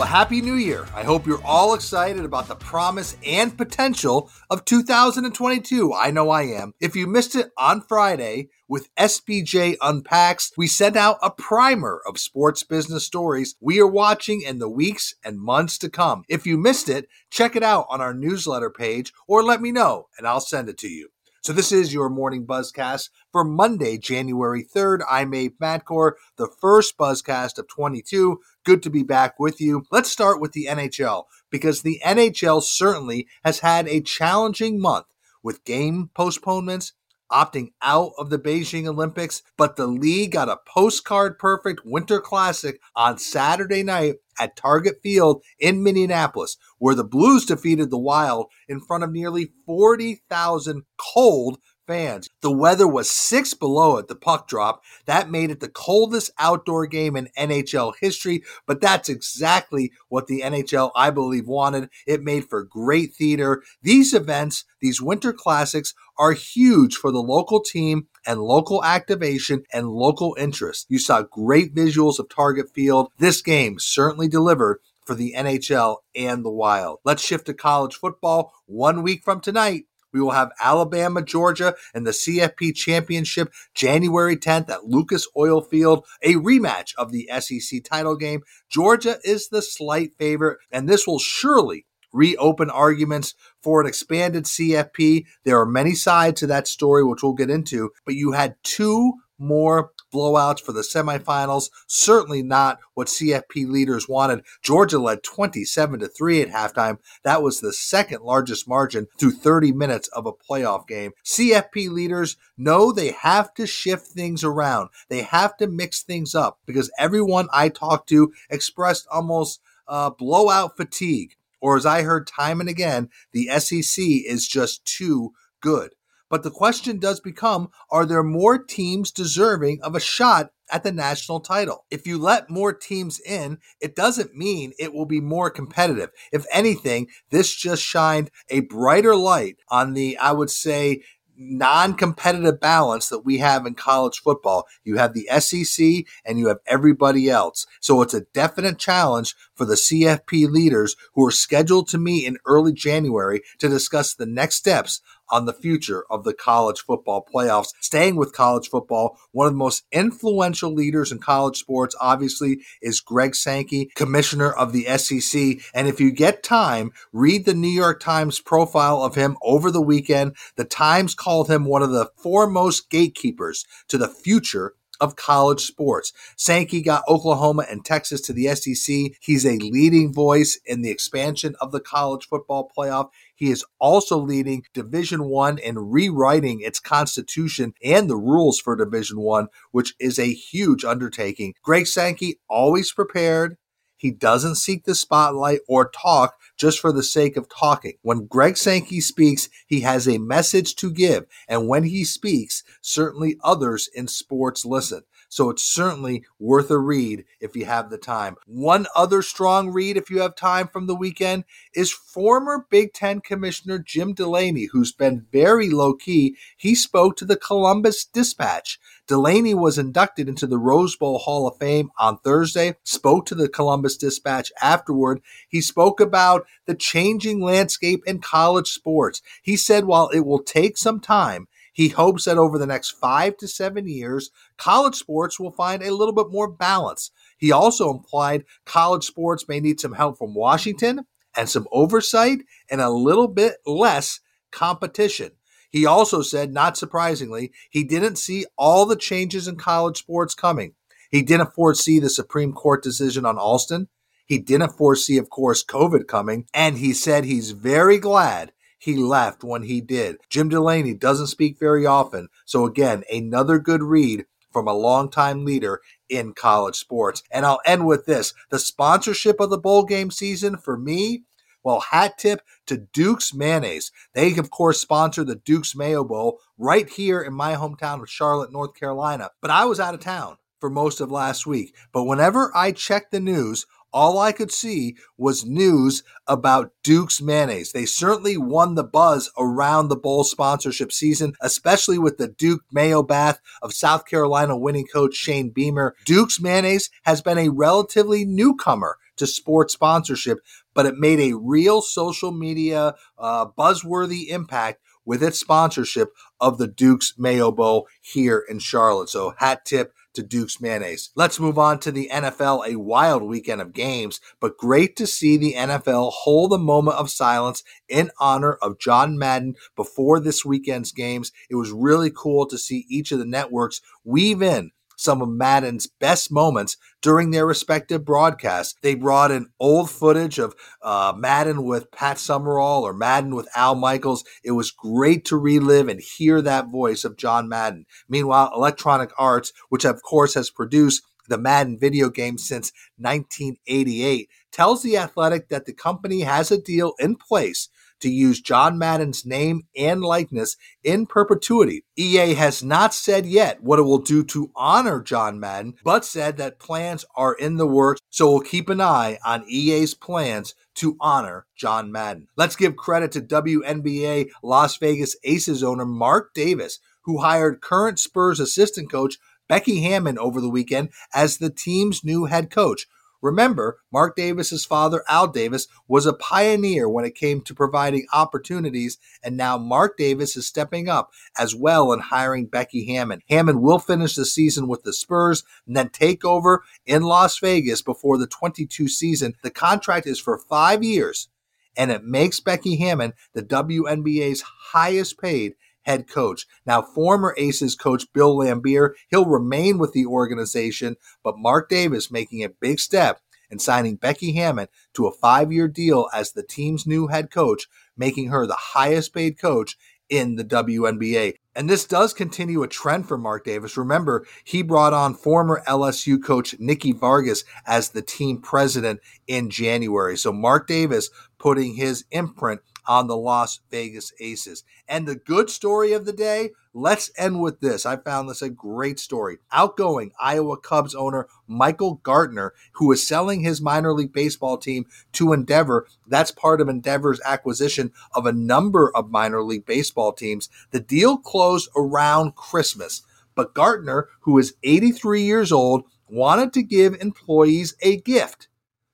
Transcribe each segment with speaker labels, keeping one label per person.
Speaker 1: Well, Happy New Year. I hope you're all excited about the promise and potential of 2022. I know I am. If you missed it on Friday with SBJ Unpacks, we sent out a primer of sports business stories we are watching in the weeks and months to come. If you missed it, check it out on our newsletter page or let me know and I'll send it to you. So this is your morning buzzcast for Monday, January 3rd. I'm Abe Madkour, the first buzzcast of 22. Good to be back with you. Let's start with the NHL because the NHL certainly has had a challenging month with game postponements, opting out of the Beijing Olympics, but the league got a postcard perfect Winter Classic on Saturday night at Target Field in Minneapolis, where the Blues defeated the Wild in front of nearly 40,000 cold fans. The weather was six below at the puck drop. That made it the coldest outdoor game in NHL history, but that's exactly what the NHL, I believe, wanted. It made for great theater. These events, these winter classics, are huge for the local team and local activation and local interest. You saw great visuals of Target Field. This game certainly delivered for the NHL and the Wild. Let's shift to college football. One week from tonight, we will have Alabama, Georgia, and the CFP Championship January 10th at Lucas Oil Field, a rematch of the SEC title game. Georgia is the slight favorite, and this will surely reopen arguments for an expanded CFP. There are many sides to that story, which we'll get into, but you had two more blowouts for the semifinals. Certainly not what CFP leaders wanted. Georgia led 27 to 3 at halftime. That was the second largest margin through 30 minutes of a playoff game. CFP leaders know they have to shift things around. They have to mix things up because everyone I talked to expressed almost uh, blowout fatigue. Or as I heard time and again, the SEC is just too good. But the question does become are there more teams deserving of a shot at the national title? If you let more teams in, it doesn't mean it will be more competitive. If anything, this just shined a brighter light on the, I would say, non competitive balance that we have in college football. You have the SEC and you have everybody else. So it's a definite challenge for the CFP leaders who are scheduled to meet in early January to discuss the next steps on the future of the college football playoffs. Staying with college football, one of the most influential leaders in college sports, obviously, is Greg Sankey, commissioner of the SEC. And if you get time, read the New York Times profile of him over the weekend. The Times called him one of the foremost gatekeepers to the future of college sports. Sankey got Oklahoma and Texas to the SEC. He's a leading voice in the expansion of the college football playoff. He is also leading Division 1 and rewriting its constitution and the rules for Division 1, which is a huge undertaking. Greg Sankey always prepared. He doesn't seek the spotlight or talk just for the sake of talking. When Greg Sankey speaks, he has a message to give. And when he speaks, certainly others in sports listen. So it's certainly worth a read if you have the time. One other strong read, if you have time from the weekend, is former Big Ten Commissioner Jim Delaney, who's been very low key. He spoke to the Columbus Dispatch. Delaney was inducted into the Rose Bowl Hall of Fame on Thursday, spoke to the Columbus Dispatch afterward. He spoke about the changing landscape in college sports. He said while it will take some time, he hopes that over the next five to seven years, college sports will find a little bit more balance. He also implied college sports may need some help from Washington and some oversight and a little bit less competition. He also said, not surprisingly, he didn't see all the changes in college sports coming. He didn't foresee the Supreme Court decision on Alston. He didn't foresee, of course, COVID coming. And he said he's very glad he left when he did. Jim Delaney doesn't speak very often. So, again, another good read from a longtime leader in college sports. And I'll end with this the sponsorship of the bowl game season for me. Well, hat tip to Duke's Mayonnaise. They, of course, sponsor the Duke's Mayo Bowl right here in my hometown of Charlotte, North Carolina. But I was out of town for most of last week. But whenever I checked the news, all I could see was news about Duke's mayonnaise. They certainly won the buzz around the bowl sponsorship season, especially with the Duke Mayo Bath of South Carolina winning coach Shane Beamer. Duke's mayonnaise has been a relatively newcomer to sports sponsorship, but it made a real social media uh, buzzworthy impact with its sponsorship of the Duke's Mayo Bowl here in Charlotte. So, hat tip to Duke's mayonnaise. Let's move on to the NFL, a wild weekend of games, but great to see the NFL hold a moment of silence in honor of John Madden before this weekend's games. It was really cool to see each of the networks weave in some of Madden's best moments during their respective broadcasts. They brought in old footage of uh, Madden with Pat Summerall or Madden with Al Michaels. It was great to relive and hear that voice of John Madden. Meanwhile, Electronic Arts, which of course has produced the Madden video game since 1988, tells The Athletic that the company has a deal in place to use John Madden's name and likeness in perpetuity. EA has not said yet what it will do to honor John Madden, but said that plans are in the works, so we'll keep an eye on EA's plans to honor John Madden. Let's give credit to WNBA Las Vegas Aces owner Mark Davis, who hired current Spurs assistant coach Becky Hammon over the weekend as the team's new head coach. Remember, Mark Davis's father, Al Davis, was a pioneer when it came to providing opportunities, and now Mark Davis is stepping up as well in hiring Becky Hammon. Hammon will finish the season with the Spurs and then take over in Las Vegas before the 22 season. The contract is for five years, and it makes Becky Hammon the WNBA's highest paid head coach. Now, former Aces coach Bill Laimbeer, he'll remain with the organization, but Mark Davis making a big step in signing Becky Hammon to a five year deal as the team's new head coach, making her the highest paid coach in the WNBA. And this does continue a trend for Mark Davis. Remember, he brought on former LSU coach Nikki Fargas as the team president in January. So Mark Davis putting his imprint on the Las Vegas Aces. And the good story of the day, let's end with this. I found this a great story. Outgoing Iowa Cubs owner Michael Gartner, who is selling his minor league baseball team to Endeavor. That's part of Endeavor's acquisition of a number of minor league baseball teams. The deal closed around Christmas. But Gartner, who is 83 years old, wanted to give employees a gift.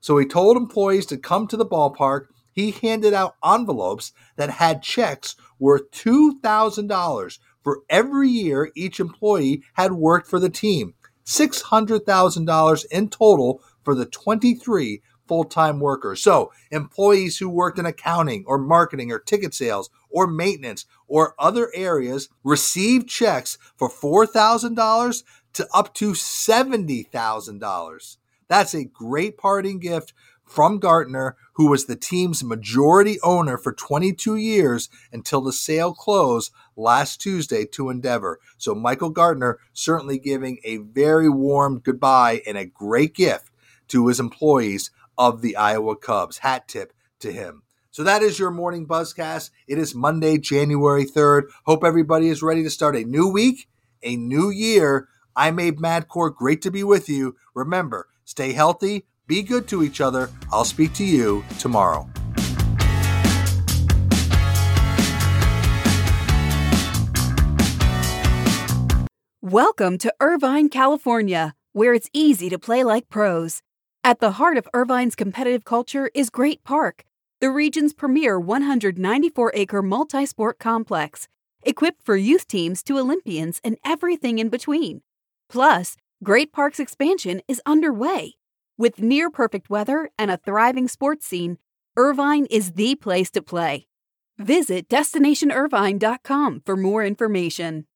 Speaker 1: So he told employees to come to the ballpark he handed out envelopes that had checks worth $2,000 for every year each employee had worked for the team. $600,000 in total for the 23 full time workers. So, employees who worked in accounting or marketing or ticket sales or maintenance or other areas received checks for $4,000 to up to $70,000. That's a great parting gift from Gartner, who was the team's majority owner for 22 years until the sale closed last Tuesday to Endeavor. So Michael Gartner certainly giving a very warm goodbye and a great gift to his employees of the Iowa Cubs. Hat tip to him. So that is your morning buzzcast. It is Monday, January 3rd. Hope everybody is ready to start a new week, a new year. I'm Abe Madkour. Great to be with you. Remember, stay healthy, be good to each other. I'll speak to you tomorrow.
Speaker 2: Welcome to Irvine, California, where it's easy to play like pros. At the heart of Irvine's competitive culture is Great Park, the region's premier 194 acre multi sport complex, equipped for youth teams to Olympians and everything in between. Plus, Great Park's expansion is underway with near perfect weather and a thriving sports scene, Irvine is the place to play. Visit destinationirvine.com for more information.